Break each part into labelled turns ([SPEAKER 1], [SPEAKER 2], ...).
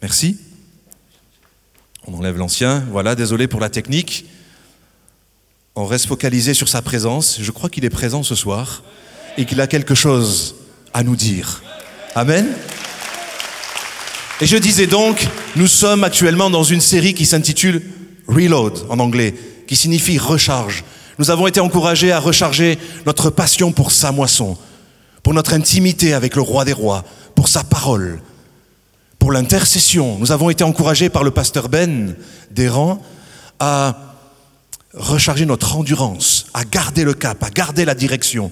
[SPEAKER 1] Merci. On enlève l'ancien. Voilà, désolé pour la technique. On reste focalisé sur sa présence. Je crois qu'il est présent ce soir et qu'il a quelque chose à nous dire. Amen. Et je disais donc, nous sommes actuellement dans une série qui s'intitule Reload en anglais, qui signifie recharge. Nous avons été encouragés à recharger notre passion pour sa moisson, pour notre intimité avec le roi des rois, pour sa parole, pour l'intercession. Nous avons été encouragés par le pasteur Ben rangs à recharger notre endurance, à garder le cap, à garder la direction.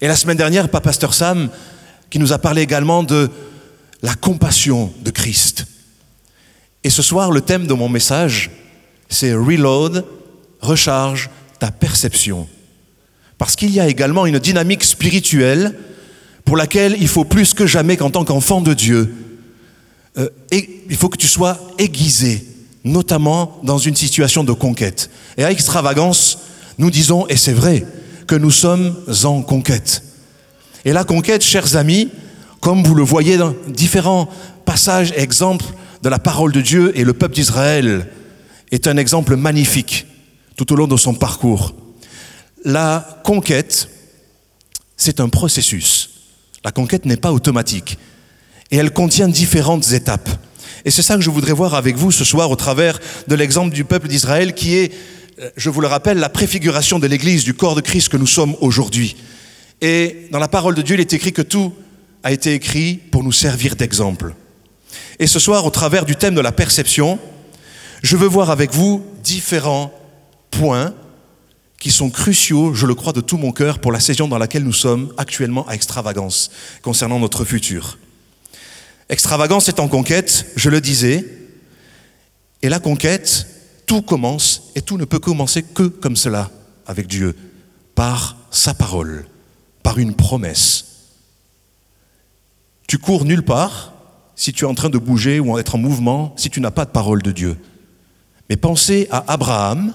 [SPEAKER 1] Et la semaine dernière, pas pasteur Sam, qui nous a parlé également de la compassion de Christ. Et ce soir, le thème de mon message, c'est Reload, recharge ta perception. Parce qu'il y a également une dynamique spirituelle pour laquelle il faut plus que jamais qu'en tant qu'enfant de Dieu, euh, il faut que tu sois aiguisé, notamment dans une situation de conquête. Et à extravagance, nous disons, et c'est vrai, que nous sommes en conquête. Et la conquête, chers amis, comme vous le voyez dans différents passages et exemples de la parole de Dieu et le peuple d'Israël, est un exemple magnifique tout au long de son parcours. La conquête, c'est un processus. La conquête n'est pas automatique. Et elle contient différentes étapes. Et c'est ça que je voudrais voir avec vous ce soir au travers de l'exemple du peuple d'Israël qui est, euh, je vous le rappelle, la préfiguration de l'Église, du corps de Christ que nous sommes aujourd'hui. Et dans la parole de Dieu, il est écrit que tout a été écrit pour nous servir d'exemple. Et ce soir, au travers du thème de la perception, je veux voir avec vous différents points qui sont cruciaux, je le crois de tout mon cœur, pour la saison dans laquelle nous sommes actuellement à extravagance, concernant notre futur. Extravagance est en conquête, je le disais, et la conquête, tout commence, et tout ne peut commencer que comme cela, avec Dieu, par sa parole, par une promesse. Tu cours nulle part si tu es en train de bouger ou d'être en mouvement, si tu n'as pas de parole de Dieu. Mais pensez à Abraham,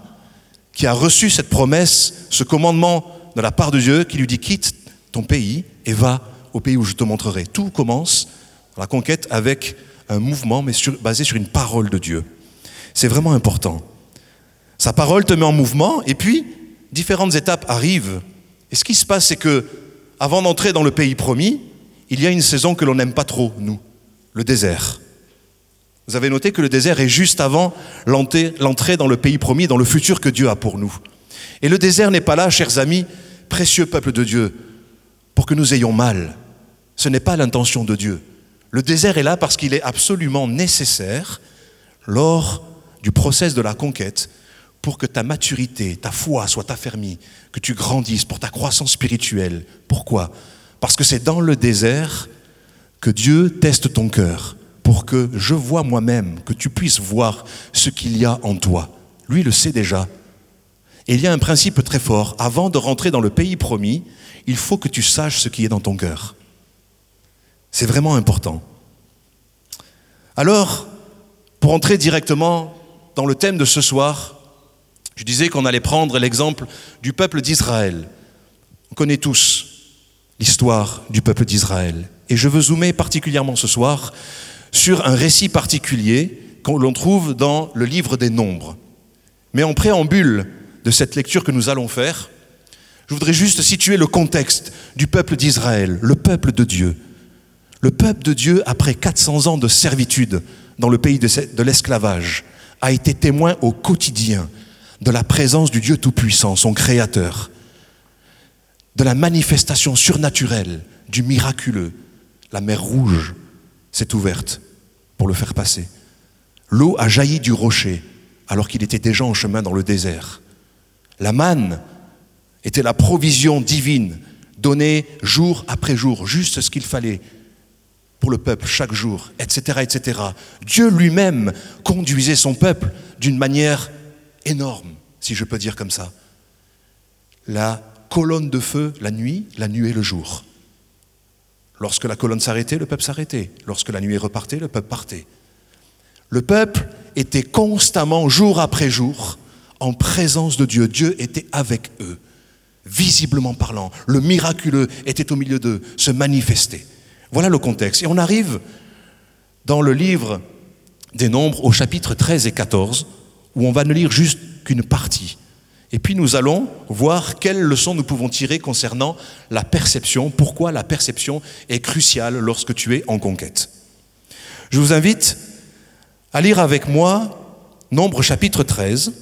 [SPEAKER 1] qui a reçu cette promesse, ce commandement de la part de Dieu qui lui dit quitte ton pays et va au pays où je te montrerai. Tout commence la conquête avec un mouvement mais basé sur une parole de Dieu. C'est vraiment important. Sa parole te met en mouvement et puis différentes étapes arrivent. Et ce qui se passe, c'est que avant d'entrer dans le pays promis, il y a une saison que l'on n'aime pas trop, nous, le désert. Vous avez noté que le désert est juste avant l'entrée dans le pays promis, dans le futur que Dieu a pour nous. Et le désert n'est pas là, chers amis, précieux peuple de Dieu, pour que nous ayons mal. Ce n'est pas l'intention de Dieu. Le désert est là parce qu'il est absolument nécessaire lors du process de la conquête pour que ta maturité, ta foi soit affermie, que tu grandisses pour ta croissance spirituelle. Pourquoi? Parce que c'est dans le désert que Dieu teste ton cœur pour que je vois moi-même, que tu puisses voir ce qu'il y a en toi. Lui le sait déjà. Et il y a un principe très fort. Avant de rentrer dans le pays promis, il faut que tu saches ce qui est dans ton cœur. C'est vraiment important. Alors, pour entrer directement dans le thème de ce soir, je disais qu'on allait prendre l'exemple du peuple d'Israël. On connaît tous l'histoire du peuple d'Israël. Et je veux zoomer particulièrement ce soir sur un récit particulier qu'on l'on trouve dans le livre des Nombres. Mais en préambule de cette lecture que nous allons faire, je voudrais juste situer le contexte du peuple d'Israël, le peuple de Dieu. Le peuple de Dieu, après 400 ans de servitude dans le pays de l'esclavage, a été témoin au quotidien de la présence du Dieu Tout-Puissant, son Créateur, de la manifestation surnaturelle, du miraculeux. La mer Rouge s'est ouverte pour le faire passer. L'eau a jailli du rocher alors qu'il était déjà en chemin dans le désert. La manne était la provision divine donnée jour après jour, juste ce qu'il fallait pour le peuple chaque jour, etc. etc. Dieu lui-même conduisait son peuple d'une manière énorme, si je peux dire comme ça. La colonne de feu la nuit, la nuée le jour. Lorsque la colonne s'arrêtait, le peuple s'arrêtait. Lorsque la nuit repartait, le peuple partait. Le peuple était constamment, jour après jour, en présence de Dieu. Dieu était avec eux. visiblement parlant, le miraculeux était au milieu d'eux, se manifestait. Voilà le contexte. Et on arrive dans le livre des Nombres au chapitre 13 et 14, où on va ne lire juste qu'une partie. Et puis nous allons voir quelles leçons nous pouvons tirer concernant la perception, pourquoi la perception est cruciale lorsque tu es en conquête. Je vous invite à lire avec moi Nombre chapitre 13.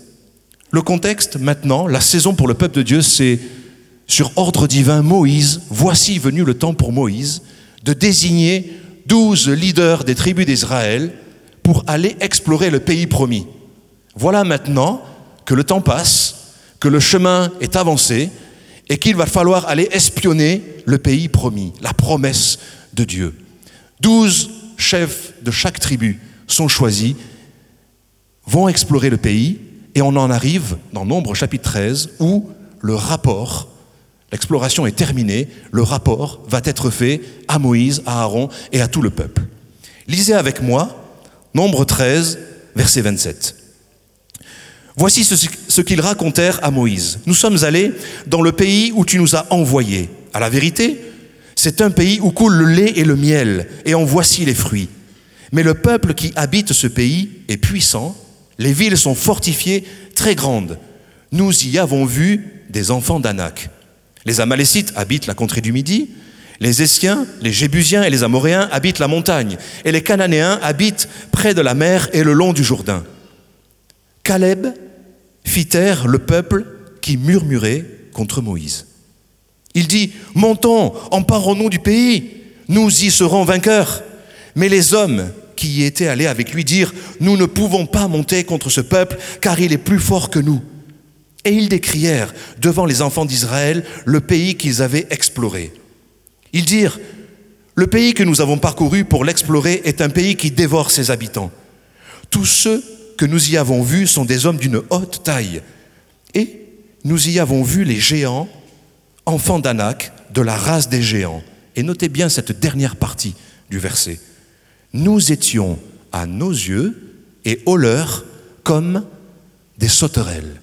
[SPEAKER 1] Le contexte maintenant, la saison pour le peuple de Dieu, c'est sur ordre divin, Moïse, voici venu le temps pour Moïse de désigner douze leaders des tribus d'Israël pour aller explorer le pays promis. Voilà maintenant que le temps passe, que le chemin est avancé et qu'il va falloir aller espionner le pays promis, la promesse de Dieu. Douze chefs de chaque tribu sont choisis, vont explorer le pays et on en arrive dans Nombre chapitre 13 où le rapport, l'exploration est terminée, le rapport va être fait à Moïse, à Aaron et à tout le peuple. Lisez avec moi Nombre 13, verset 27. Voici ce, qu'ils racontèrent à Moïse. Nous sommes allés dans le pays où tu nous as envoyés. À la vérité, c'est un pays où coule le lait et le miel, et en voici les fruits. Mais le peuple qui habite ce pays est puissant, les villes sont fortifiées, très grandes. Nous y avons vu des enfants d'Anak. Les Amalécites habitent la contrée du Midi, les Essiens, les Jébusiens et les Amoréens habitent la montagne, et les Cananéens habitent près de la mer et le long du Jourdain. Caleb fit le peuple qui murmurait contre Moïse. Il dit, montons, emparons-nous du pays, nous y serons vainqueurs. Mais les hommes qui y étaient allés avec lui dirent, nous ne pouvons pas monter contre ce peuple, car il est plus fort que nous. Et ils décrièrent devant les enfants d'Israël le pays qu'ils avaient exploré. Ils dirent, le pays que nous avons parcouru pour l'explorer est un pays qui dévore ses habitants. Tous ceux que nous y avons vus sont des hommes d'une haute taille. Et nous y avons vu les géants, enfants d'Anak, de la race des géants. Et notez bien cette dernière partie du verset. Nous étions à nos yeux et au leur comme des sauterelles.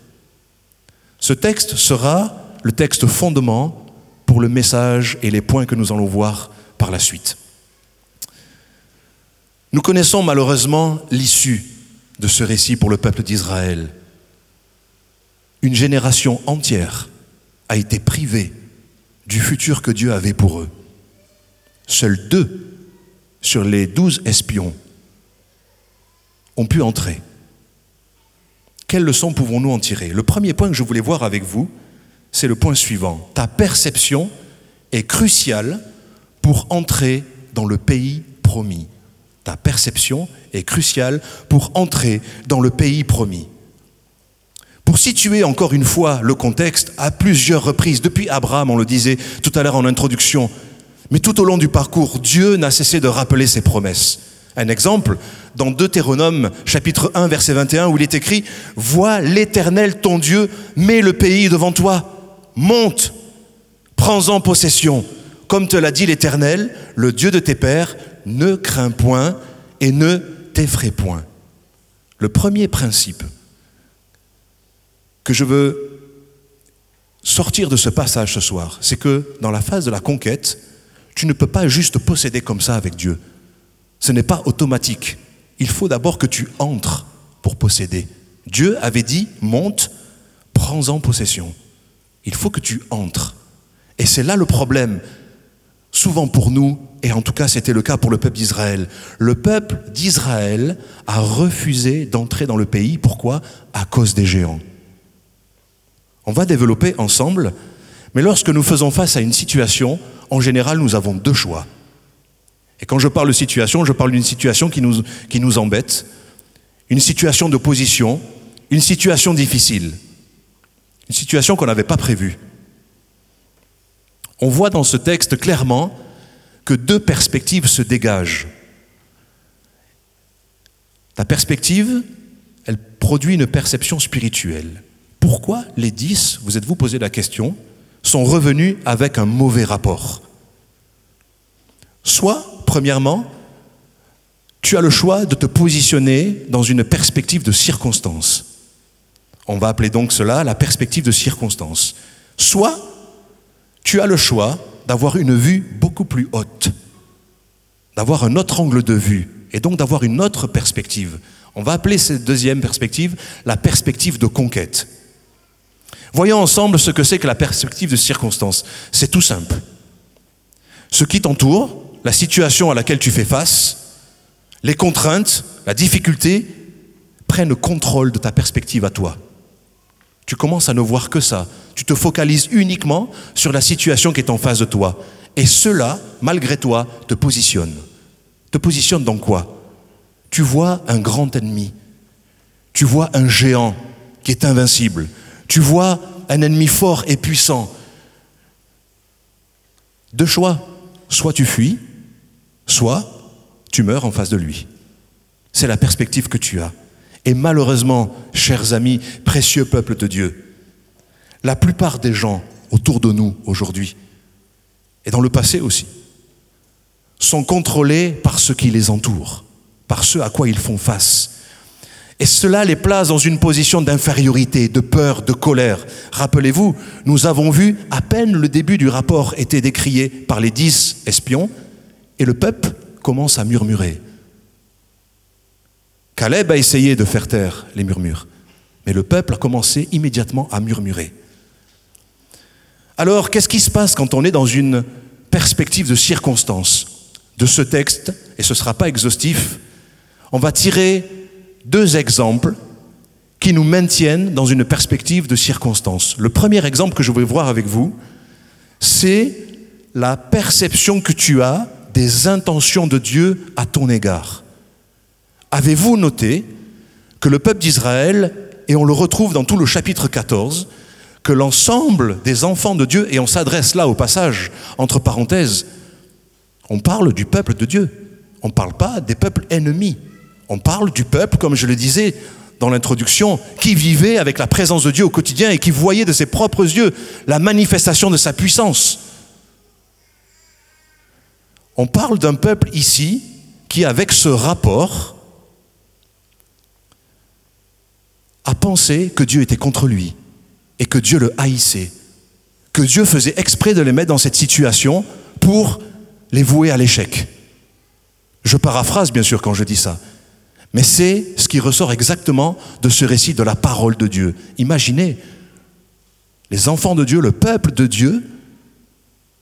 [SPEAKER 1] Ce texte sera le texte fondement pour le message et les points que nous allons voir par la suite. Nous connaissons malheureusement l'issue de ce récit pour le peuple d'Israël. Une génération entière a été privée du futur que Dieu avait pour eux. Seuls deux sur les douze espions ont pu entrer. Quelles leçons pouvons-nous en tirer? Le premier point que je voulais voir avec vous, c'est le point suivant. Ta perception est cruciale pour entrer dans le pays promis. Ta perception est cruciale pour entrer dans le pays promis. Pour situer encore une fois le contexte, à plusieurs reprises, depuis Abraham, on le disait tout à l'heure en introduction, mais tout au long du parcours, Dieu n'a cessé de rappeler ses promesses. Un exemple, dans Deutéronome chapitre 1 verset 21 où il est écrit, Vois l'Éternel ton Dieu, mets le pays devant toi monte, prends-en possession. Comme te l'a dit l'Éternel, le Dieu de tes pères, ne crains point et ne t'effraie point. Le premier principe que je veux sortir de ce passage ce soir, c'est que dans la phase de la conquête, tu ne peux pas juste posséder comme ça avec Dieu. Ce n'est pas automatique. Il faut d'abord que tu entres pour posséder. Dieu avait dit, monte, prends-en possession. Il faut que tu entres. Et c'est là le problème, souvent pour nous, et en tout cas c'était le cas pour le peuple d'Israël. Le peuple d'Israël a refusé d'entrer dans le pays. Pourquoi? À cause des géants. On va développer ensemble, mais lorsque nous faisons face à une situation, en général nous avons deux choix. Et quand je parle de situation, je parle d'une situation qui nous, qui nous embête, une situation d'opposition, une situation difficile. Une situation qu'on n'avait pas prévue. On voit dans ce texte clairement que deux perspectives se dégagent. La perspective, elle produit une perception spirituelle. Pourquoi les dix, vous êtes-vous posé la question, sont revenus avec un mauvais rapport? Soit, premièrement, tu as le choix de te positionner dans une perspective de circonstance. On va appeler donc cela la perspective de circonstance. soit tu as le choix d'avoir une vue beaucoup plus haute, d'avoir un autre angle de vue et donc d'avoir une autre perspective. On va appeler cette deuxième perspective la perspective de conquête. Voyons ensemble ce que c'est que la perspective de circonstance. C'est tout simple. Ce qui t'entoure, la situation à laquelle tu fais face, les contraintes, la difficulté, prennent contrôle de ta perspective à toi. Tu commences à ne voir que ça. Tu te focalises uniquement sur la situation qui est en face de toi. Et cela, malgré toi, te positionne. Te positionne dans quoi? Tu vois un grand ennemi. Tu vois un géant qui est invincible. Tu vois un ennemi fort et puissant. Deux choix. Soit tu fuis, soit tu meurs en face de lui. C'est la perspective que tu as. Et malheureusement, chers amis, précieux peuple de Dieu, la plupart des gens autour de nous aujourd'hui, et dans le passé aussi, sont contrôlés par ce qui les entoure, par ce à quoi ils font face. Et cela les place dans une position d'infériorité, de peur, de colère. Rappelez-vous, nous avons vu, à peine le début du rapport était décrié par les dix espions, et le peuple commence à murmurer. Caleb a essayé de faire taire les murmures, mais le peuple a commencé immédiatement à murmurer. Alors, qu'est-ce qui se passe quand on est dans une perspective de circonstance de ce texte, et ce ne sera pas exhaustif, on va tirer deux exemples qui nous maintiennent dans une perspective de circonstance. Le premier exemple que je vais voir avec vous, c'est la perception que tu as des intentions de Dieu à ton égard. Avez-vous noté que le peuple d'Israël, et on le retrouve dans tout le chapitre 14, que l'ensemble des enfants de Dieu, et on s'adresse là au passage, entre parenthèses, on parle du peuple de Dieu, on ne parle pas des peuples ennemis, on parle du peuple, comme je le disais dans l'introduction, qui vivait avec la présence de Dieu au quotidien et qui voyait de ses propres yeux la manifestation de sa puissance. On parle d'un peuple ici qui, avec ce rapport, a pensé que Dieu était contre lui et que Dieu le haïssait, que Dieu faisait exprès de les mettre dans cette situation pour les vouer à l'échec. Je paraphrase bien sûr quand je dis ça, mais c'est ce qui ressort exactement de ce récit de la parole de Dieu. Imaginez les enfants de Dieu, le peuple de Dieu,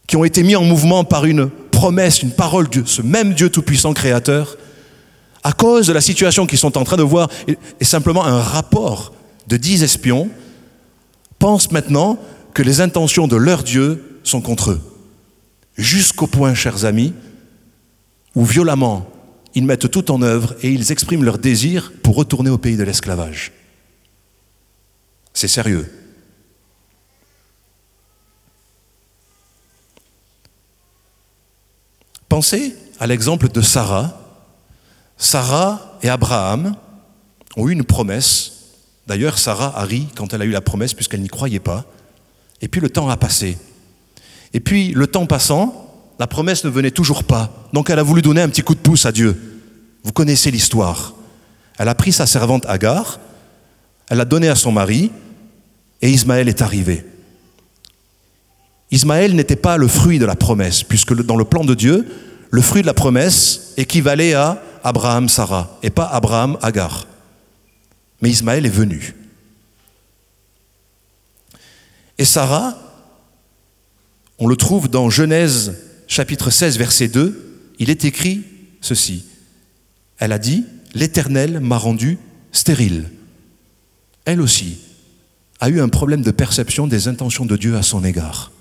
[SPEAKER 1] qui ont été mis en mouvement par une promesse, une parole de ce même Dieu tout-puissant créateur, à cause de la situation qu'ils sont en train de voir, et simplement un rapport de dix espions, pensent maintenant que les intentions de leur Dieu sont contre eux. Jusqu'au point, chers amis, où violemment ils mettent tout en œuvre et ils expriment leur désir pour retourner au pays de l'esclavage. C'est sérieux. Pensez à l'exemple de Sarah, Sarah et Abraham ont eu une promesse. D'ailleurs, Sarah a ri quand elle a eu la promesse puisqu'elle n'y croyait pas. Et puis le temps a passé. Et puis le temps passant, la promesse ne venait toujours pas. Donc elle a voulu donner un petit coup de pouce à Dieu. Vous connaissez l'histoire. Elle a pris sa servante Agar, elle l'a donnée à son mari, et Ismaël est arrivé. Ismaël n'était pas le fruit de la promesse, puisque dans le plan de Dieu, le fruit de la promesse équivalait à Abraham, Sarah, et pas Abraham, Agar. Mais Ismaël est venu. Et Sarah, on le trouve dans Genèse chapitre 16, verset 2, il est écrit ceci. Elle a dit, l'Éternel m'a rendu stérile. Elle aussi a eu un problème de perception des intentions de Dieu à son égard.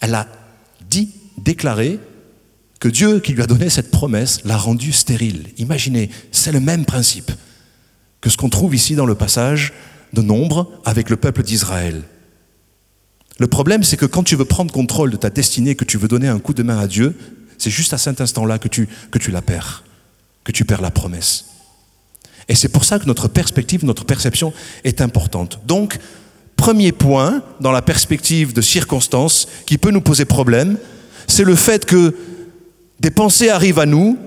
[SPEAKER 1] Elle a dit, déclaré, que Dieu qui lui a donné cette promesse l'a rendu stérile. Imaginez, c'est le même principe que ce qu'on trouve ici dans le passage de Nombre avec le peuple d'Israël. Le problème, c'est que quand tu veux prendre contrôle de ta destinée, que tu veux donner un coup de main à Dieu, c'est juste à cet instant-là que tu, que tu la perds, que tu perds la promesse. Et c'est pour ça que notre perspective, notre perception est importante. Donc, premier point dans la perspective de circonstances qui peut nous poser problème, c'est le fait que des pensées arrivent à nous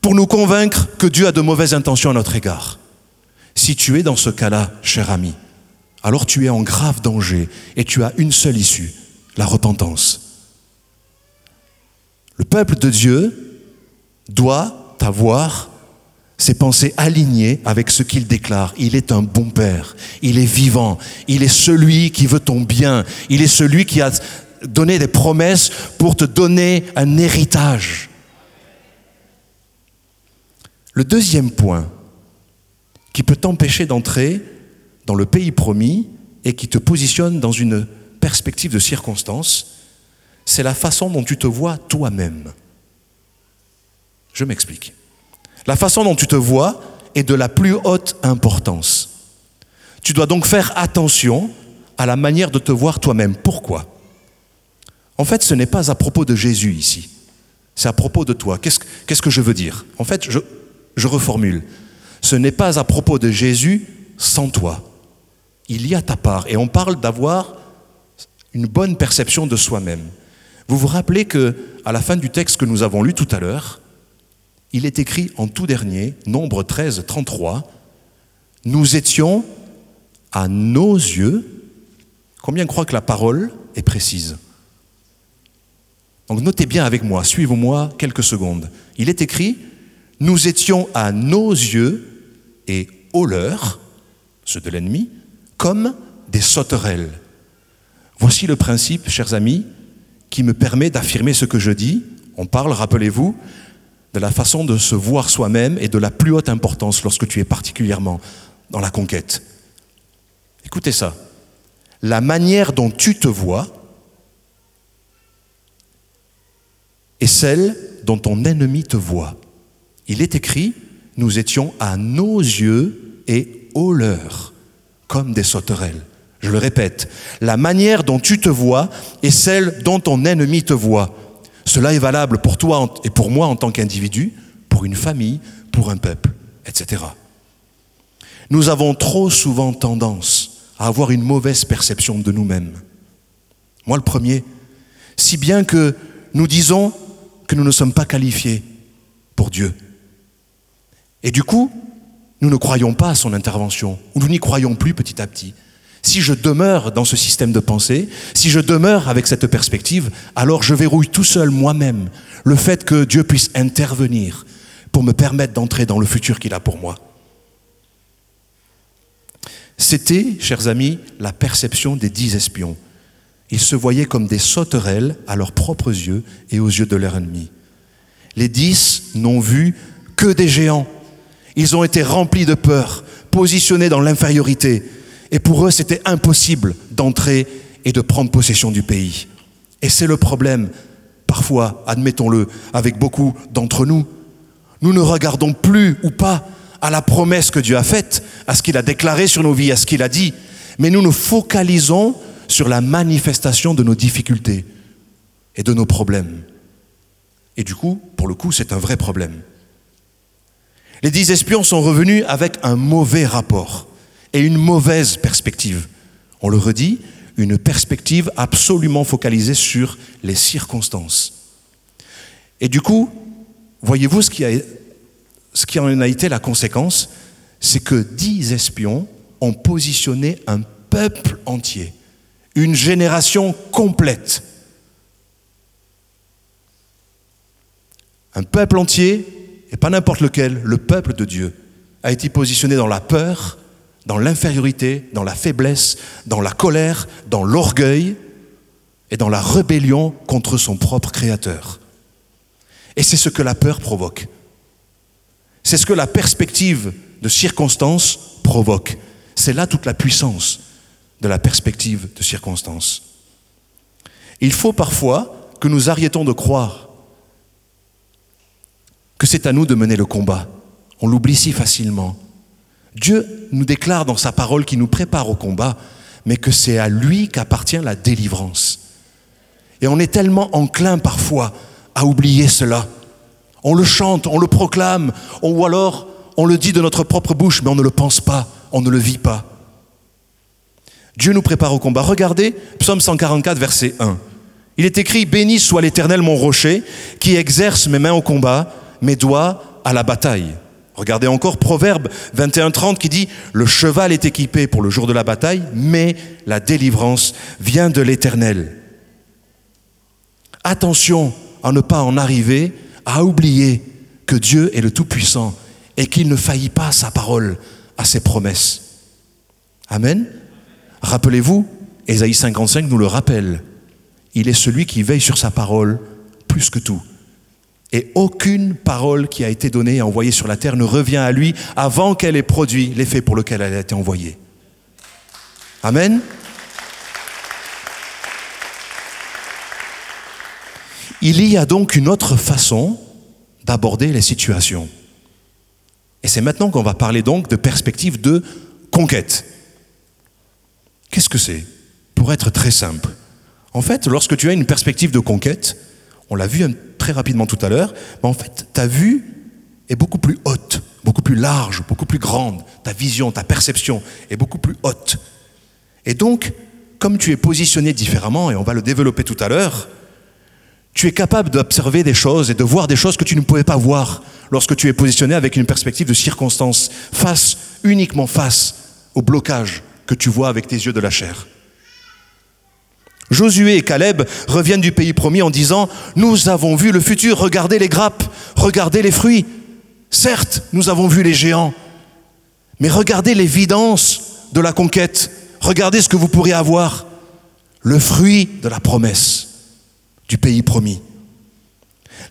[SPEAKER 1] pour nous convaincre que Dieu a de mauvaises intentions à notre égard. Si tu es dans ce cas-là, cher ami, alors tu es en grave danger et tu as une seule issue, la repentance. Le peuple de Dieu doit avoir ses pensées alignées avec ce qu'il déclare. Il est un bon père, il est vivant, il est celui qui veut ton bien, il est celui qui a donné des promesses pour te donner un héritage. Le deuxième point qui peut t'empêcher d'entrer dans le pays promis et qui te positionne dans une perspective de circonstance, c'est la façon dont tu te vois toi-même. Je m'explique. La façon dont tu te vois est de la plus haute importance. Tu dois donc faire attention à la manière de te voir toi-même. Pourquoi? En fait, ce n'est pas à propos de Jésus ici. C'est à propos de toi. Qu'est-ce que je veux dire? En fait, je, reformule. Ce n'est pas à propos de Jésus sans toi. Il y a ta part. Et on parle d'avoir une bonne perception de soi-même. Vous vous rappelez que, à la fin du texte que nous avons lu tout à l'heure, il est écrit en tout dernier, Nombre 13, 33, Nous étions à nos yeux, combien croient que la parole est précise? Donc notez bien avec moi, suivez-moi quelques secondes. Il est écrit, Nous étions à nos yeux et aux leurs, ceux de l'ennemi, comme des sauterelles. Voici le principe, chers amis, qui me permet d'affirmer ce que je dis. On parle, rappelez-vous, de la façon de se voir soi-même et de la plus haute importance lorsque tu es particulièrement dans la conquête. Écoutez ça. La manière dont tu te vois est celle dont ton ennemi te voit. Il est écrit, nous étions à nos yeux et aux leurs, comme des sauterelles. Je le répète, la manière dont tu te vois est celle dont ton ennemi te voit. Cela est valable pour toi et pour moi en tant qu'individu, pour une famille, pour un peuple, etc. Nous avons trop souvent tendance à avoir une mauvaise perception de nous-mêmes. Moi le premier, si bien que nous disons que nous ne sommes pas qualifiés pour Dieu. Et du coup, nous ne croyons pas à son intervention, ou nous n'y croyons plus petit à petit. Si je demeure dans ce système de pensée, si je demeure avec cette perspective, alors je verrouille tout seul moi-même le fait que Dieu puisse intervenir pour me permettre d'entrer dans le futur qu'il a pour moi. C'était, chers amis, la perception des dix espions. Ils se voyaient comme des sauterelles à leurs propres yeux et aux yeux de leur ennemi. Les dix n'ont vu que des géants. Ils ont été remplis de peur, positionnés dans l'infériorité, et pour eux, c'était impossible d'entrer et de prendre possession du pays. Et c'est le problème, parfois, admettons-le, avec beaucoup d'entre nous. Nous ne regardons plus ou pas à la promesse que Dieu a faite, à ce qu'il a déclaré sur nos vies, à ce qu'il a dit, mais nous nous focalisons sur la manifestation de nos difficultés et de nos problèmes. Et du coup, pour le coup, c'est un vrai problème. Les dix espions sont revenus avec un mauvais rapport et une mauvaise perspective. On le redit, une perspective absolument focalisée sur les circonstances. Et du coup, voyez-vous ce qui, a, ce qui en a été la conséquence? C'est que dix espions ont positionné un peuple entier, une génération complète. Un peuple entier, et pas n'importe lequel, le peuple de Dieu, a été positionné dans la peur, dans l'infériorité, dans la faiblesse, dans la colère, dans l'orgueil et dans la rébellion contre son propre Créateur. Et c'est ce que la peur provoque. C'est ce que la perspective de circonstance provoque. C'est là toute la puissance de la perspective de circonstance. Il faut parfois que nous arrêtons de croire que c'est à nous de mener le combat. On l'oublie si facilement. Dieu nous déclare dans sa parole qu'il nous prépare au combat, mais que c'est à lui qu'appartient la délivrance. Et on est tellement enclin parfois à oublier cela. On le chante, on le proclame, ou alors on le dit de notre propre bouche, mais on ne le pense pas, on ne le vit pas. Dieu nous prépare au combat. Regardez Psaume 144, verset 1. Il est écrit, Béni soit l'Éternel mon rocher, qui exerce mes mains au combat, mes doigts à la bataille. Regardez encore Proverbe 21-30 qui dit, le cheval est équipé pour le jour de la bataille, mais la délivrance vient de l'Éternel. Attention à ne pas en arriver à oublier que Dieu est le Tout-Puissant et qu'il ne faillit pas sa parole, à ses promesses. Amen. Rappelez-vous, Ésaïe 55 nous le rappelle. Il est celui qui veille sur sa parole plus que tout. Et aucune parole qui a été donnée et envoyée sur la terre ne revient à lui avant qu'elle ait produit l'effet pour lequel elle a été envoyée. Amen. Il y a donc une autre façon d'aborder les situations. Et c'est maintenant qu'on va parler donc de perspective de conquête. Qu'est-ce que c'est? Pour être très simple. En fait, lorsque tu as une perspective de conquête, on l'a vu très rapidement tout à l'heure, mais en fait, ta vue est beaucoup plus haute, beaucoup plus large, beaucoup plus grande. Ta vision, ta perception est beaucoup plus haute. Et donc, comme tu es positionné différemment, et on va le développer tout à l'heure, tu es capable d'observer des choses et de voir des choses que tu ne pouvais pas voir lorsque tu es positionné avec une perspective de circonstance, face, uniquement face au blocage que tu vois avec tes yeux de la chair. Josué et Caleb reviennent du pays promis en disant, nous avons vu le futur, regardez les grappes, regardez les fruits. Certes, nous avons vu les géants, mais regardez l'évidence de la conquête, regardez ce que vous pourriez avoir, le fruit de la promesse du pays promis.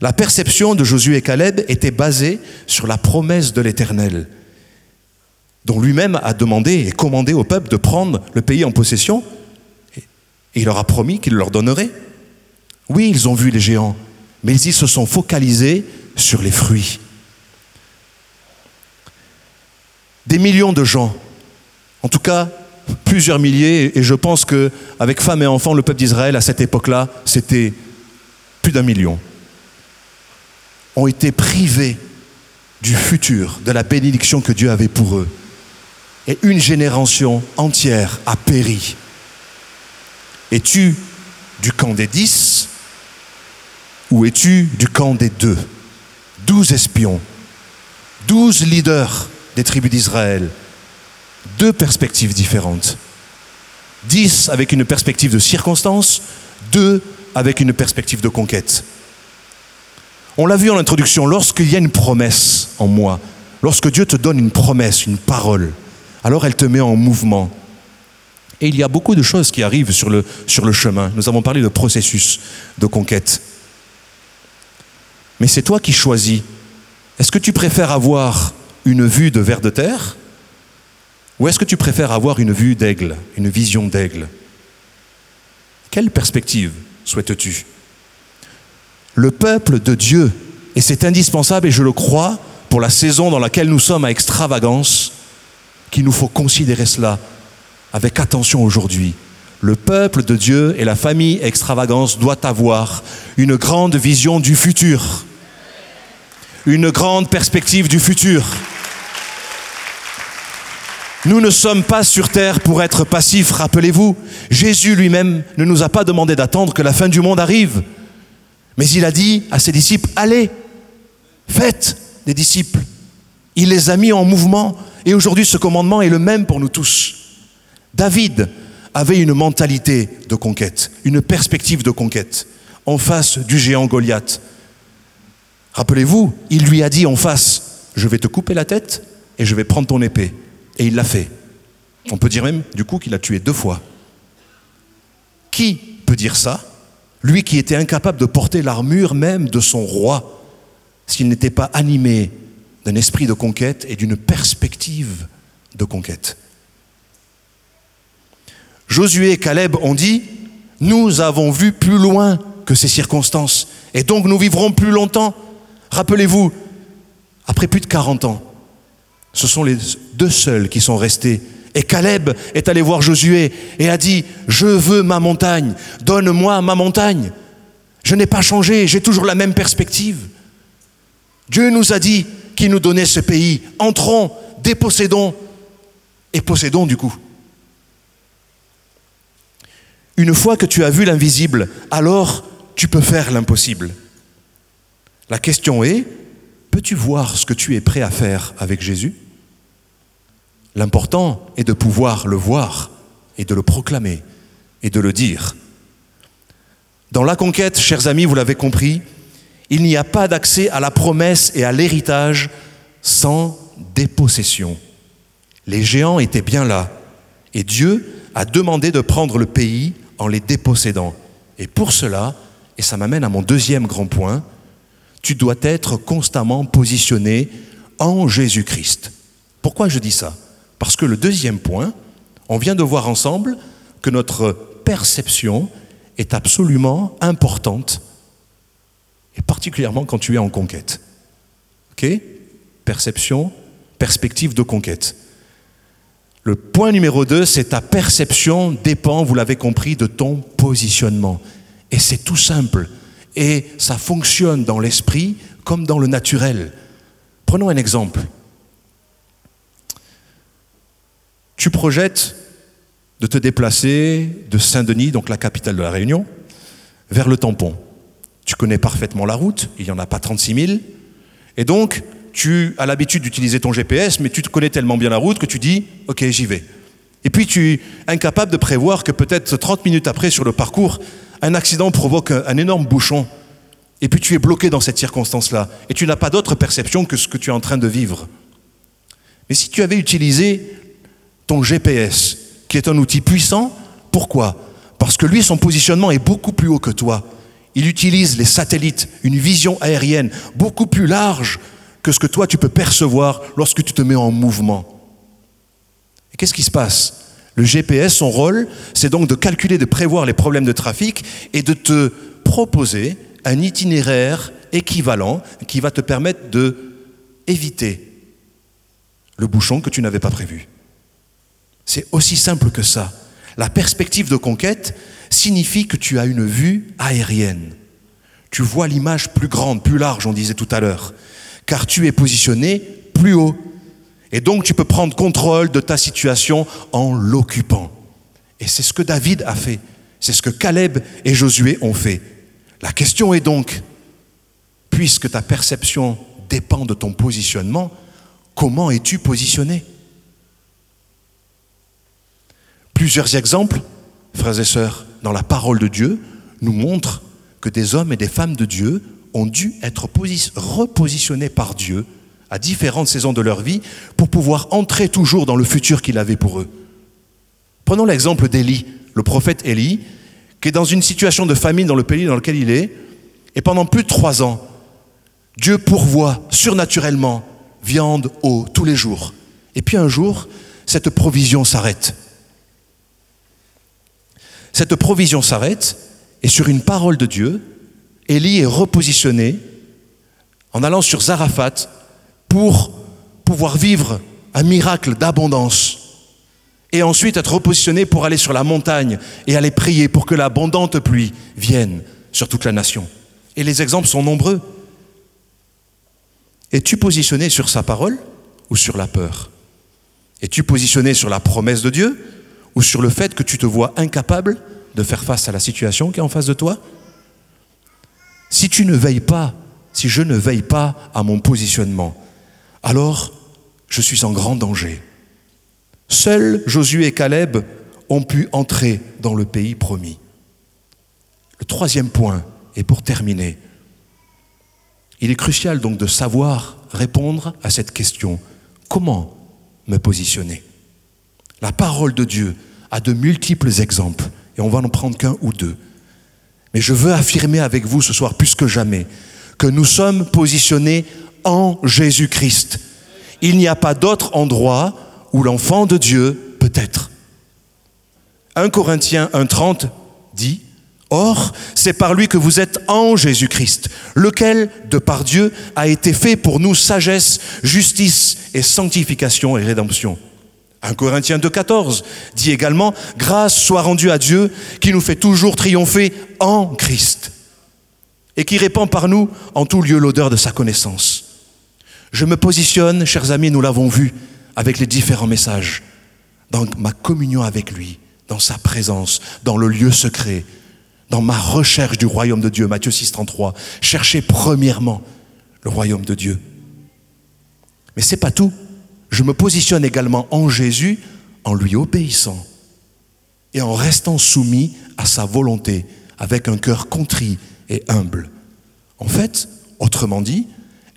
[SPEAKER 1] La perception de Josué et Caleb était basée sur la promesse de l'Éternel, dont lui-même a demandé et commandé au peuple de prendre le pays en possession, et il leur a promis qu'il leur donnerait. Oui, ils ont vu les géants, mais ils se sont focalisés sur les fruits. Des millions de gens, en tout cas plusieurs milliers, et je pense qu'avec femmes et enfants, le peuple d'Israël à cette époque-là, c'était plus d'un million, ont été privés du futur, de la bénédiction que Dieu avait pour eux. Et une génération entière a péri. Es-tu du camp des dix ou es-tu du camp des deux? Douze espions, douze leaders des tribus d'Israël, deux perspectives différentes. Dix avec une perspective de circonstance, deux avec une perspective de conquête. On l'a vu en introduction, lorsqu'il y a une promesse en moi, lorsque Dieu te donne une promesse, une parole, alors elle te met en mouvement. Et il y a beaucoup de choses qui arrivent sur le, chemin. Nous avons parlé de processus de conquête. Mais c'est toi qui choisis. Est-ce que tu préfères avoir une vue de ver de terre ou est-ce que tu préfères avoir une vue d'aigle, une vision d'aigle? Quelle perspective souhaites-tu? Le peuple de Dieu, et c'est indispensable et je le crois, pour la saison dans laquelle nous sommes à extravagance, qu'il nous faut considérer cela avec attention aujourd'hui. Le peuple de Dieu et la famille extravagance doit avoir une grande vision du futur, une grande perspective du futur. Nous ne sommes pas sur terre pour être passifs, rappelez-vous. Jésus lui-même ne nous a pas demandé d'attendre que la fin du monde arrive. Mais il a dit à ses disciples, allez, faites des disciples. Il les a mis en mouvement et aujourd'hui ce commandement est le même pour nous tous. David avait une mentalité de conquête, une perspective de conquête en face du géant Goliath. Rappelez-vous, il lui a dit en face, je vais te couper la tête et je vais prendre ton épée. Et il l'a fait. On peut dire même, du coup, qu'il a tué deux fois. Qui peut dire ça? Lui qui était incapable de porter l'armure même de son roi, s'il n'était pas animé d'un esprit de conquête et d'une perspective de conquête. Josué et Caleb ont dit, nous avons vu plus loin que ces circonstances, et donc nous vivrons plus longtemps. Rappelez-vous, après plus de 40 ans, ce sont les deux seuls qui sont restés. Et Caleb est allé voir Josué et a dit, je veux ma montagne, donne-moi ma montagne. Je n'ai pas changé, j'ai toujours la même perspective. Dieu nous a dit qu'il nous donnait ce pays. Entrons, dépossédons et possédons du coup. Une fois que tu as vu l'invisible, alors tu peux faire l'impossible. La question est, peux-tu voir ce que tu es prêt à faire avec Jésus? L'important est de pouvoir le voir et de le proclamer et de le dire. Dans la conquête, chers amis, vous l'avez compris, il n'y a pas d'accès à la promesse et à l'héritage sans dépossession. Les géants étaient bien là et Dieu a demandé de prendre le pays en les dépossédant. Et pour cela, et ça m'amène à mon deuxième grand point, tu dois être constamment positionné en Jésus-Christ. Pourquoi je dis ça? Parce que le deuxième point, on vient de voir ensemble que notre perception est absolument importante, et particulièrement quand tu es en conquête. OK? Perception, perspective de conquête. Le point numéro deux, c'est ta perception dépend, vous l'avez compris, de ton positionnement. Et c'est tout simple. Et ça fonctionne dans l'esprit comme dans le naturel. Prenons un exemple. Tu projettes de te déplacer de Saint-Denis, donc la capitale de la Réunion, vers le tampon. Tu connais parfaitement la route, il n'y en a pas 36 000. Et donc, tu as l'habitude d'utiliser ton GPS, mais tu te connais tellement bien la route que tu dis, OK, j'y vais. Et puis tu es incapable de prévoir que peut-être 30 minutes après sur le parcours, un accident provoque un, énorme bouchon. Et puis tu es bloqué dans cette circonstance-là. Et tu n'as pas d'autre perception que ce que tu es en train de vivre. Mais si tu avais utilisé ton GPS, qui est un outil puissant, pourquoi? Parce que lui, son positionnement est beaucoup plus haut que toi. Il utilise les satellites, une vision aérienne beaucoup plus large que ce que toi tu peux percevoir lorsque tu te mets en mouvement. Et qu'est-ce qui se passe? Le GPS, son rôle, c'est donc de calculer, de prévoir les problèmes de trafic et de te proposer un itinéraire équivalent qui va te permettre de éviter le bouchon que tu n'avais pas prévu. C'est aussi simple que ça. La perspective de conquête signifie que tu as une vue aérienne. Tu vois l'image plus grande, plus large, on disait tout à l'heure car tu es positionné plus haut. Et donc tu peux prendre contrôle de ta situation en l'occupant. Et c'est ce que David a fait. C'est ce que Caleb et Josué ont fait. La question est donc, puisque ta perception dépend de ton positionnement, comment es-tu positionné? Plusieurs exemples, frères et sœurs, dans la parole de Dieu, nous montrent que des hommes et des femmes de Dieu ont dû être repositionnés par Dieu à différentes saisons de leur vie pour pouvoir entrer toujours dans le futur qu'il avait pour eux. Prenons l'exemple d'Élie, le prophète Élie, qui est dans une situation de famine dans le pays dans lequel il est, et pendant plus de trois ans, Dieu pourvoit surnaturellement viande, eau, tous les jours. Et puis un jour, cette provision s'arrête. Cette provision s'arrête, et sur une parole de Dieu, Élie est repositionné en allant sur Zarafat pour pouvoir vivre un miracle d'abondance et ensuite être repositionné pour aller sur la montagne et aller prier pour que l'abondante pluie vienne sur toute la nation. Et les exemples sont nombreux. Es-tu positionné sur sa parole ou sur la peur? Es-tu positionné sur la promesse de Dieu ou sur le fait que tu te vois incapable de faire face à la situation qui est en face de toi? Si tu ne veilles pas, si je ne veille pas à mon positionnement, alors je suis en grand danger. Seuls Josué et Caleb ont pu entrer dans le pays promis. Le troisième point, et pour terminer, il est crucial donc de savoir répondre à cette question. Comment me positionner? La parole de Dieu a de multiples exemples, et on va n'en prendre qu'un ou deux. Mais je veux affirmer avec vous ce soir plus que jamais que nous sommes positionnés en Jésus-Christ. Il n'y a pas d'autre endroit où l'enfant de Dieu peut être. 1 Corinthiens 1.30 dit, Or, c'est par lui que vous êtes en Jésus-Christ, lequel, de par Dieu, a été fait pour nous sagesse, justice et sanctification et rédemption. 1 Corinthiens 2,14 dit également, grâce soit rendue à Dieu qui nous fait toujours triompher en Christ et qui répand par nous en tout lieu l'odeur de sa connaissance. Je me positionne, chers amis, nous l'avons vu avec les différents messages, dans ma communion avec lui, dans sa présence, dans le lieu secret, dans ma recherche du royaume de Dieu, Matthieu 6,33. Cherchez premièrement le royaume de Dieu Mais c'est pas tout. Je me positionne également en Jésus en lui obéissant et en restant soumis à sa volonté avec un cœur contrit et humble. En fait, autrement dit,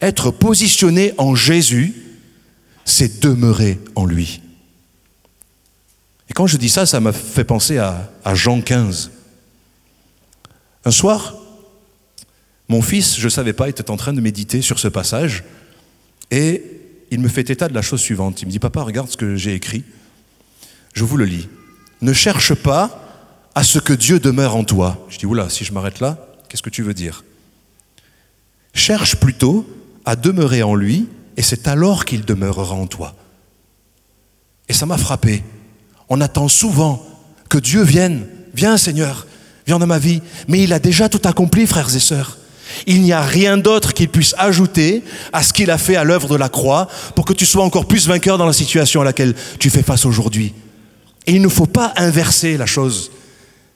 [SPEAKER 1] être positionné en Jésus, c'est demeurer en lui. Et quand je dis ça, ça m'a fait penser à, Jean 15. Un soir, mon fils, je ne savais pas, était en train de méditer sur ce passage et il me fait état de la chose suivante. Il me dit, papa, regarde ce que j'ai écrit. Je vous le lis. Ne cherche pas à ce que Dieu demeure en toi. Je dis, oula, si je m'arrête là, qu'est-ce que tu veux dire? Cherche plutôt à demeurer en lui, et c'est alors qu'il demeurera en toi. Et ça m'a frappé. On attend souvent que Dieu vienne. Viens Seigneur, viens dans ma vie. Mais il a déjà tout accompli, frères et sœurs. Il n'y a rien d'autre qu'il puisse ajouter à ce qu'il a fait à l'œuvre de la croix pour que tu sois encore plus vainqueur dans la situation à laquelle tu fais face aujourd'hui. Et il ne faut pas inverser la chose.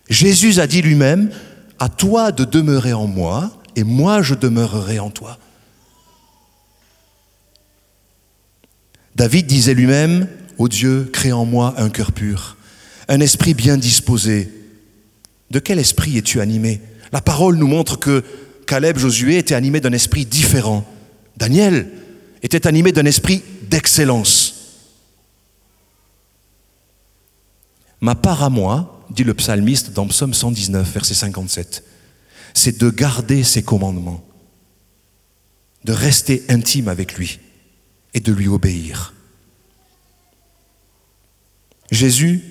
[SPEAKER 1] Jésus a dit lui-même, à toi de demeurer en moi, et moi je demeurerai en toi. David disait lui-même, Ô Dieu, crée en moi un cœur pur, un esprit bien disposé. De quel esprit es-tu animé? La parole nous montre que Caleb, Josué étaient animés d'un esprit différent. Daniel était animé d'un esprit d'excellence. Ma part à moi, dit le psalmiste dans Psaume 119, verset 57, c'est de garder ses commandements, de rester intime avec lui et de lui obéir. Jésus,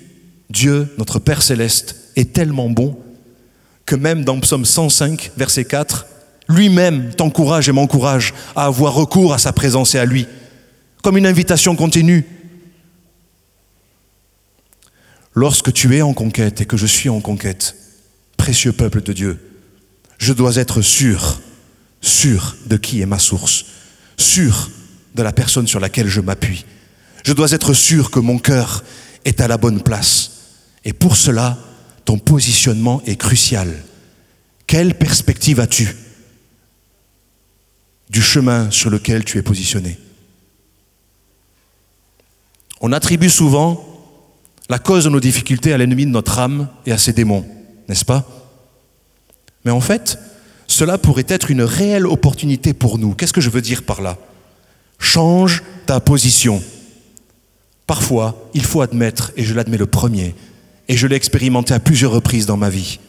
[SPEAKER 1] Dieu, notre Père céleste, est tellement bon que même dans Psaume 105, verset 4, lui-même t'encourage et m'encourage à avoir recours à sa présence et à lui, comme une invitation continue. Lorsque tu es en conquête et que je suis en conquête, précieux peuple de Dieu, je dois être sûr, sûr de qui est ma source, sûr de la personne sur laquelle je m'appuie. Je dois être sûr que mon cœur est à la bonne place. Et pour cela, ton positionnement est crucial. Quelle perspective as-tu du chemin sur lequel tu es positionné On attribue souvent la cause de nos difficultés à l'ennemi de notre âme et à ses démons, n'est-ce pas? Mais en fait, cela pourrait être une réelle opportunité pour nous. Qu'est-ce que je veux dire par là? Change ta position. Parfois, il faut admettre, et je l'admets le premier, et je l'ai expérimenté à plusieurs reprises dans ma vie,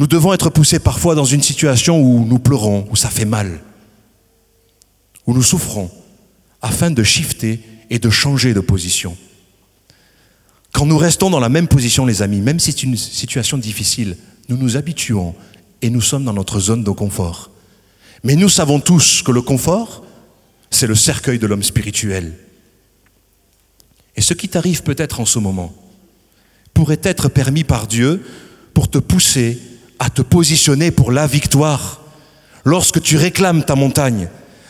[SPEAKER 1] nous devons être poussés parfois dans une situation où nous pleurons, où ça fait mal, où nous souffrons, afin de shifter et de changer de position. Quand nous restons dans la même position, les amis, même si c'est une situation difficile, nous nous habituons et nous sommes dans notre zone de confort. Mais nous savons tous que le confort, c'est le cercueil de l'homme spirituel. Et ce qui t'arrive peut-être en ce moment pourrait être permis par Dieu pour te pousser à te positionner pour la victoire. Lorsque tu réclames ta montagne,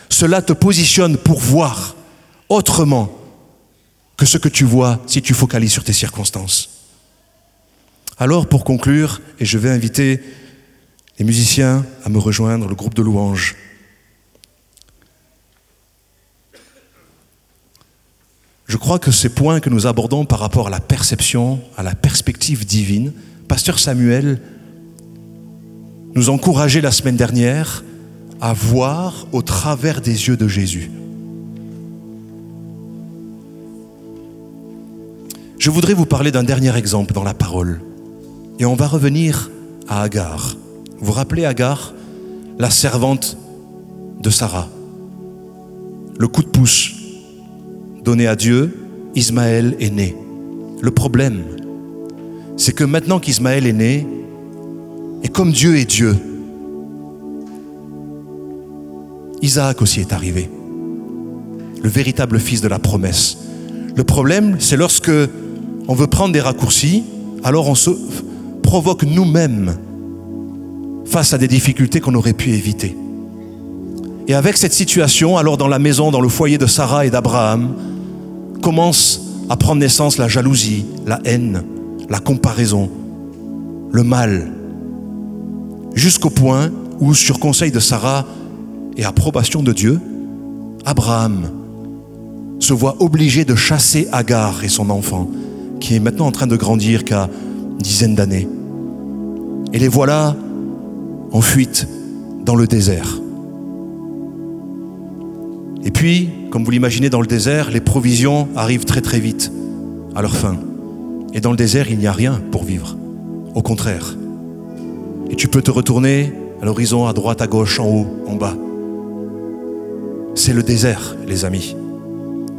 [SPEAKER 1] cela te positionne pour voir autrement que ce que tu vois si tu focalises sur tes circonstances. Alors, pour conclure, et je vais inviter les musiciens à me rejoindre, le groupe de louanges, je crois que ces points que nous abordons par rapport à la perception, à la perspective divine, Pasteur Samuel nous encourager la semaine dernière à voir au travers des yeux de Jésus. Je voudrais vous parler d'un dernier exemple dans la parole. Et on va revenir à Agar. Vous vous rappelez Agar, la servante de Sarah Le coup de pouce donné à Dieu, Ismaël est né. Le problème, c'est que maintenant qu'Ismaël est né, et comme Dieu est Dieu, Isaac aussi est arrivé, le véritable fils de la promesse. Le problème, c'est lorsque on veut prendre des raccourcis, alors on se provoque nous-mêmes face à des difficultés qu'on aurait pu éviter. Et avec cette situation, alors dans la maison, dans le foyer de Sarah et d'Abraham, commence à prendre naissance la jalousie, la haine, la comparaison, le mal, jusqu'au point où, sur conseil de Sarah et approbation de Dieu, Abraham se voit obligé de chasser Agar et son enfant, qui est maintenant en train de grandir qu'à une dizaine d'années. Et les voilà en fuite dans le désert. Et puis, comme vous l'imaginez dans le désert, les provisions arrivent très très vite à leur fin. Et dans le désert, il n'y a rien pour vivre. Au contraire. Et tu peux te retourner à l'horizon, à droite, à gauche, en haut, en bas. C'est le désert, les amis.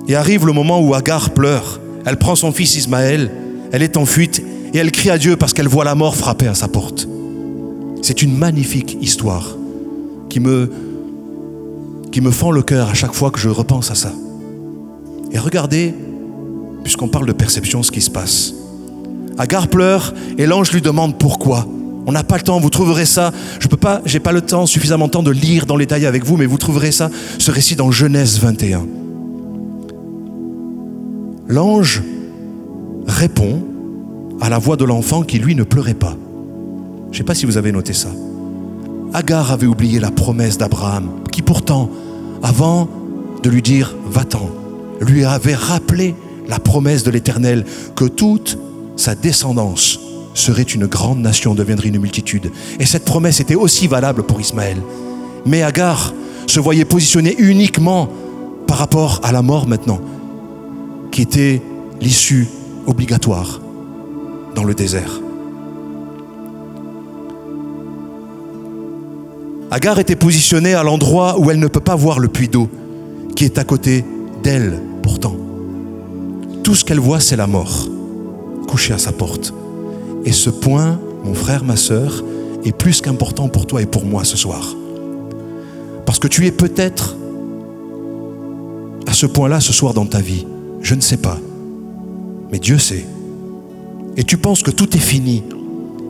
[SPEAKER 1] Et arrive le moment où Agar pleure. Elle prend son fils Ismaël, elle est en fuite et elle crie à Dieu parce qu'elle voit la mort frapper à sa porte. C'est une magnifique histoire qui me, qui me fend le cœur à chaque fois que je repense à ça. Et regardez, puisqu'on parle de perception, ce qui se passe. Agar pleure et l'ange lui demande pourquoi. On n'a pas le temps, vous trouverez ça. Je peux pas, j'ai pas le temps, suffisamment de temps de lire dans les détails avec vous, mais vous trouverez ça, ce récit dans Genèse 21. L'ange répond à la voix de l'enfant qui, lui, ne pleurait pas. Je ne sais pas si vous avez noté ça. Agar avait oublié la promesse d'Abraham, qui pourtant, avant de lui dire va-t'en, lui avait rappelé la promesse de l'Éternel que toute sa descendance serait une grande nation, deviendrait une multitude. Et cette promesse était aussi valable pour Ismaël. Mais Agar se voyait positionnée uniquement par rapport à la mort maintenant, qui était l'issue obligatoire dans le désert. Agar était positionnée à l'endroit où elle ne peut pas voir le puits d'eau, qui est à côté d'elle pourtant. Tout ce qu'elle voit, c'est la mort, couchée à sa porte. Et ce point, mon frère, ma sœur, est plus qu'important pour toi et pour moi ce soir. Parce que tu es peut-être à ce point-là ce soir dans ta vie. Je ne sais pas. Mais Dieu sait. Et tu penses que tout est fini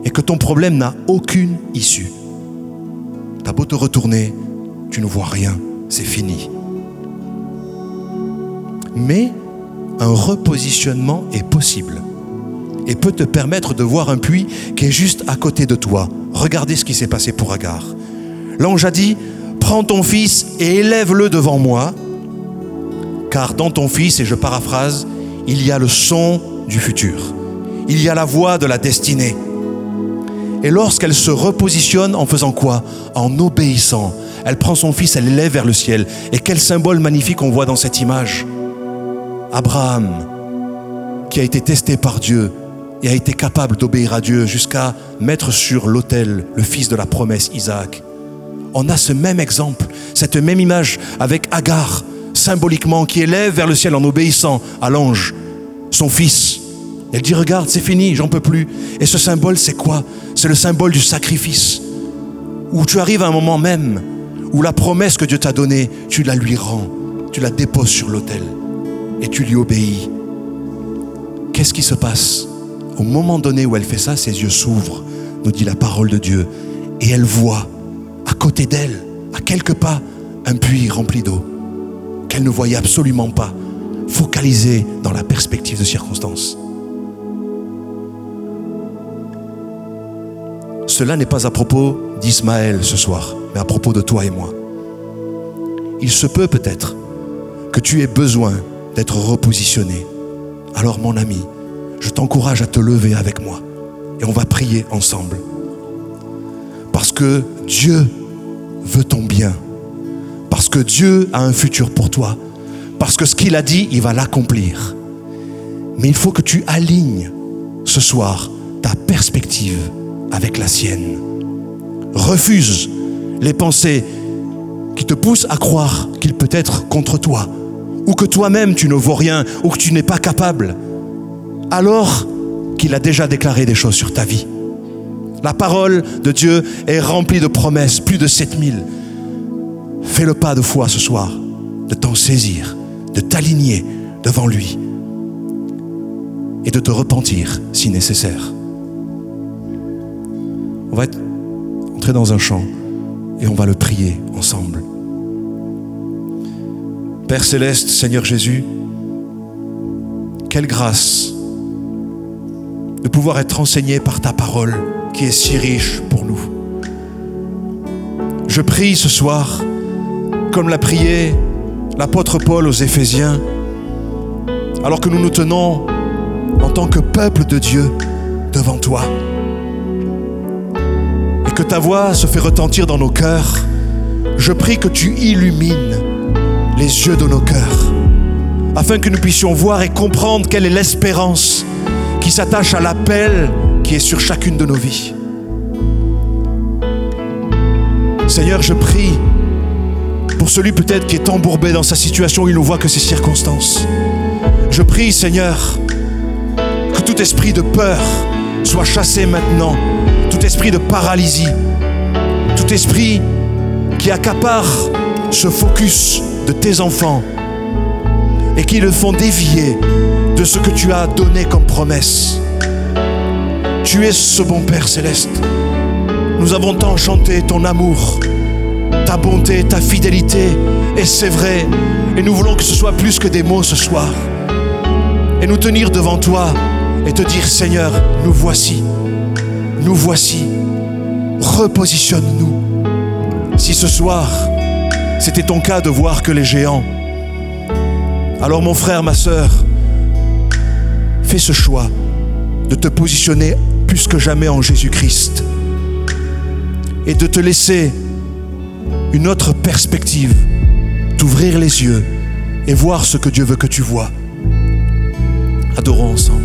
[SPEAKER 1] et que ton problème n'a aucune issue. T'as beau te retourner, tu ne vois rien, c'est fini. Mais un repositionnement est possible et peut te permettre de voir un puits qui est juste à côté de toi. Regardez ce qui s'est passé pour Agar. L'ange a dit, prends ton fils et élève-le devant moi, car dans ton fils, et je paraphrase, il y a le son du futur, il y a la voix de la destinée. Et lorsqu'elle se repositionne en faisant quoi? En obéissant. Elle prend son fils, elle l'élève vers le ciel. Et quel symbole magnifique on voit dans cette image. Abraham, qui a été testé par Dieu, et a été capable d'obéir à Dieu jusqu'à mettre sur l'autel le fils de la promesse, Isaac. On a ce même exemple, cette même image avec Agar, symboliquement, qui élève vers le ciel en obéissant à l'ange, son fils. Elle dit, regarde, c'est fini, j'en peux plus. Et ce symbole, c'est quoi? C'est le symbole du sacrifice, où tu arrives à un moment même où la promesse que Dieu t'a donnée, tu la lui rends, tu la déposes sur l'autel et tu lui obéis. Qu'est-ce qui se passe? Au moment donné où elle fait ça, ses yeux s'ouvrent, nous dit la parole de Dieu, et elle voit à côté d'elle, à quelques pas, un puits rempli d'eau qu'elle ne voyait absolument pas, focalisée dans la perspective de circonstances. Cela n'est pas à propos d'Ismaël ce soir, mais à propos de toi et moi. Il se peut peut-être que tu aies besoin d'être repositionné. Alors mon ami, je t'encourage à te lever avec moi et on va prier ensemble. Parce que Dieu veut ton bien. Parce que Dieu a un futur pour toi. Parce que ce qu'il a dit, il va l'accomplir. Mais il faut que tu alignes ce soir ta perspective avec la sienne. Refuse les pensées qui te poussent à croire qu'il peut être contre toi, ou que toi-même tu ne vaux rien, ou que tu n'es pas capable alors qu'il a déjà déclaré des choses sur ta vie. La parole de Dieu est remplie de promesses, plus de 7000. Fais le pas de foi ce soir, de t'en saisir, de t'aligner devant lui et de te repentir si nécessaire. On va entrer dans un chant et on va le prier ensemble. Père céleste, Seigneur Jésus, quelle grâce de pouvoir être enseigné par ta parole qui est si riche pour nous. Je prie ce soir, comme l'a prié l'apôtre Paul aux Éphésiens, alors que nous nous tenons en tant que peuple de Dieu devant toi, et que ta voix se fait retentir dans nos cœurs, je prie que tu illumines les yeux de nos cœurs, afin que nous puissions voir et comprendre quelle est l'espérance qui s'attache à l'appel qui est sur chacune de nos vies. Seigneur, je prie pour celui peut-être qui est embourbé dans sa situation, il ne voit que ses circonstances. Je prie, Seigneur, que tout esprit de peur soit chassé maintenant, tout esprit de paralysie, tout esprit qui accapare ce focus de tes enfants et qui le font dévier de ce que tu as donné comme promesse. Tu es ce bon Père céleste. Nous avons tant chanté ton amour, ta bonté, ta fidélité, et c'est vrai. Et nous voulons que ce soit plus que des mots ce soir. Et nous tenir devant toi et te dire, Seigneur, nous voici, nous voici, repositionne-nous. Si ce soir, c'était ton cas de voir que les géants, alors mon frère, ma sœur, ce choix de te positionner plus que jamais en Jésus-Christ et de te laisser une autre perspective, t'ouvrir les yeux et voir ce que Dieu veut que tu vois. Adorons ensemble.